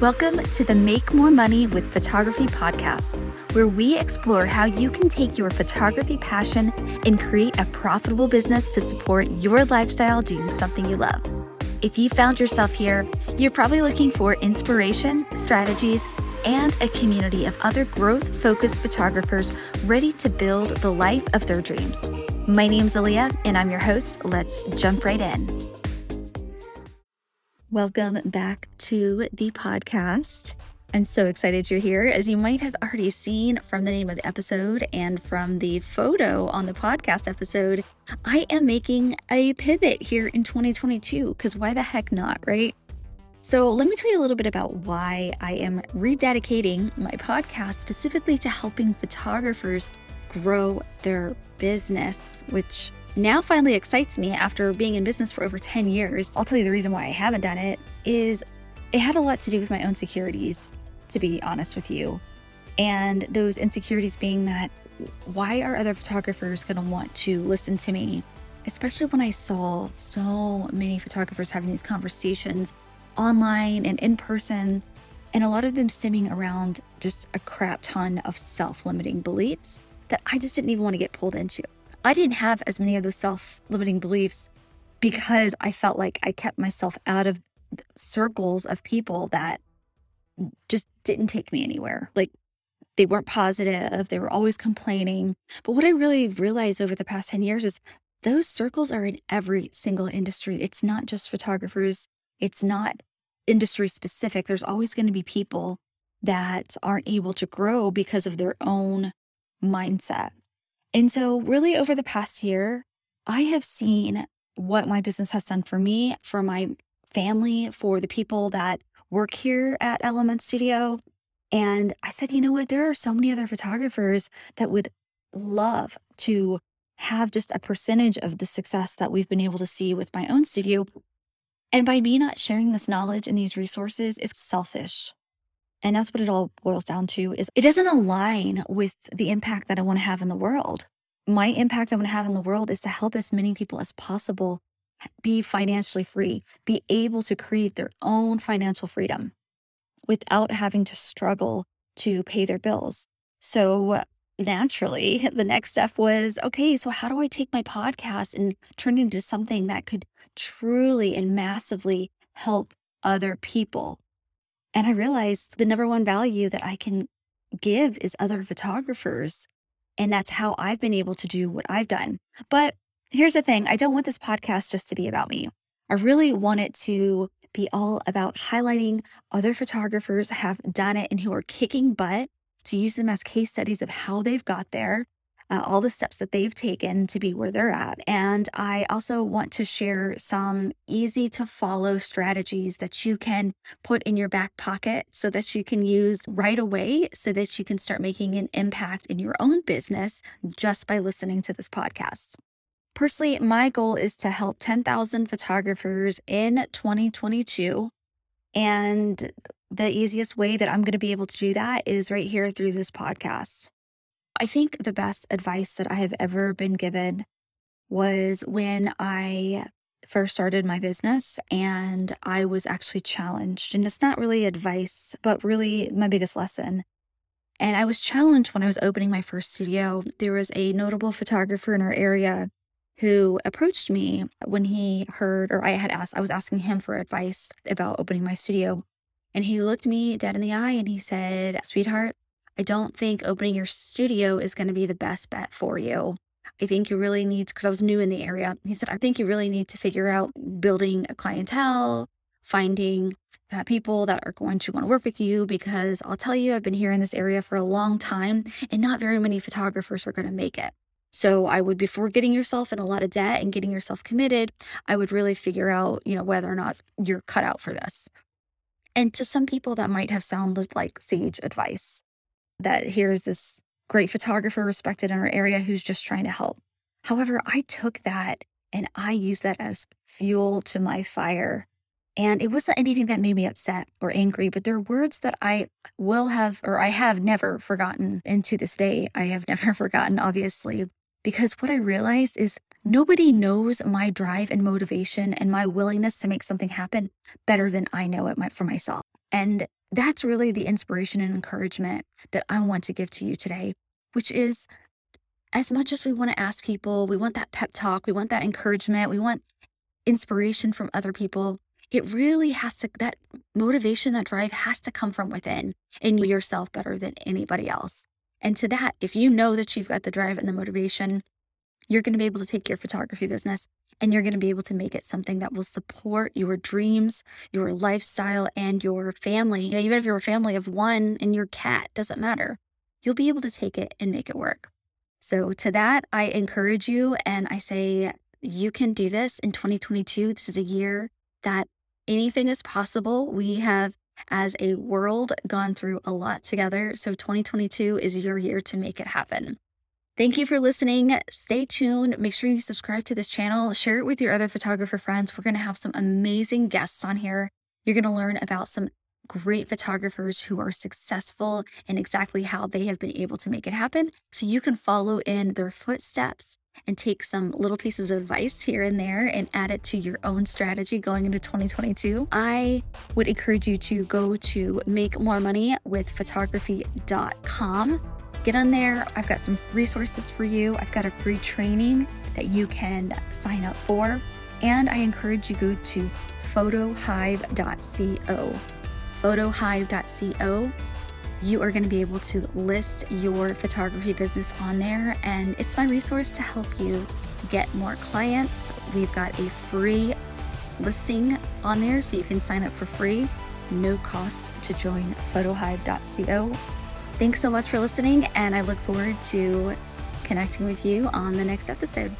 Welcome to the Make More Money with Photography podcast, where we explore how you can take your photography passion and create a profitable business to support your lifestyle doing something you love. If you found yourself here, you're probably looking for inspiration, strategies, and a community of other growth focused photographers ready to build the life of their dreams. My name's Aliyah, and I'm your host. Let's jump right in. Welcome back to the podcast. I'm so excited you're here. As you might have already seen from the name of the episode and from the photo on the podcast episode, I am making a pivot here in 2022 because why the heck not, right? So, let me tell you a little bit about why I am rededicating my podcast specifically to helping photographers grow their business, which now finally excites me after being in business for over 10 years. I'll tell you the reason why I haven't done it is it had a lot to do with my own securities, to be honest with you. And those insecurities being that why are other photographers going to want to listen to me? Especially when I saw so many photographers having these conversations online and in person, and a lot of them stemming around just a crap ton of self limiting beliefs that I just didn't even want to get pulled into. I didn't have as many of those self limiting beliefs because I felt like I kept myself out of circles of people that just didn't take me anywhere. Like they weren't positive, they were always complaining. But what I really realized over the past 10 years is those circles are in every single industry. It's not just photographers, it's not industry specific. There's always going to be people that aren't able to grow because of their own mindset. And so, really, over the past year, I have seen what my business has done for me, for my family, for the people that work here at Element Studio. And I said, you know what? There are so many other photographers that would love to have just a percentage of the success that we've been able to see with my own studio. And by me not sharing this knowledge and these resources is selfish. And that's what it all boils down to is it doesn't align with the impact that I want to have in the world. My impact I want to have in the world is to help as many people as possible be financially free, be able to create their own financial freedom without having to struggle to pay their bills. So naturally, the next step was okay, so how do I take my podcast and turn it into something that could truly and massively help other people? And I realized the number one value that I can give is other photographers. And that's how I've been able to do what I've done. But here's the thing I don't want this podcast just to be about me. I really want it to be all about highlighting other photographers have done it and who are kicking butt to use them as case studies of how they've got there uh, all the steps that they've taken to be where they're at. And I also want to share some easy to follow strategies that you can put in your back pocket so that you can use right away so that you can start making an impact in your own business just by listening to this podcast. Personally, my goal is to help 10,000 photographers in 2022. And the easiest way that I'm going to be able to do that is right here through this podcast. I think the best advice that I have ever been given was when I first started my business and I was actually challenged. And it's not really advice, but really my biggest lesson. And I was challenged when I was opening my first studio. There was a notable photographer in our area who approached me when he heard, or I had asked, I was asking him for advice about opening my studio. And he looked me dead in the eye and he said, Sweetheart, I don't think opening your studio is going to be the best bet for you. I think you really need, because I was new in the area, he said, I think you really need to figure out building a clientele, finding uh, people that are going to want to work with you. Because I'll tell you, I've been here in this area for a long time and not very many photographers are going to make it. So I would, before getting yourself in a lot of debt and getting yourself committed, I would really figure out, you know, whether or not you're cut out for this. And to some people, that might have sounded like sage advice that here's this great photographer respected in our area who's just trying to help. However, I took that and I used that as fuel to my fire. And it wasn't anything that made me upset or angry, but they're words that I will have, or I have never forgotten. And to this day, I have never forgotten, obviously, because what I realized is nobody knows my drive and motivation and my willingness to make something happen better than I know it for myself. And that's really the inspiration and encouragement that I want to give to you today, which is as much as we want to ask people, we want that pep talk, we want that encouragement, we want inspiration from other people. It really has to, that motivation, that drive has to come from within and know yourself better than anybody else. And to that, if you know that you've got the drive and the motivation, you're going to be able to take your photography business and you're going to be able to make it something that will support your dreams, your lifestyle, and your family. You know, even if you're a family of one and your cat, doesn't matter. You'll be able to take it and make it work. So, to that, I encourage you and I say, you can do this in 2022. This is a year that anything is possible. We have, as a world, gone through a lot together. So, 2022 is your year to make it happen. Thank you for listening. Stay tuned. Make sure you subscribe to this channel. Share it with your other photographer friends. We're going to have some amazing guests on here. You're going to learn about some great photographers who are successful and exactly how they have been able to make it happen. So you can follow in their footsteps and take some little pieces of advice here and there and add it to your own strategy going into 2022. I would encourage you to go to makemoremoneywithphotography.com Get on there. I've got some resources for you. I've got a free training that you can sign up for. And I encourage you to go to photohive.co. Photohive.co. You are going to be able to list your photography business on there, and it's my resource to help you get more clients. We've got a free listing on there so you can sign up for free, no cost to join photohive.co. Thanks so much for listening, and I look forward to connecting with you on the next episode.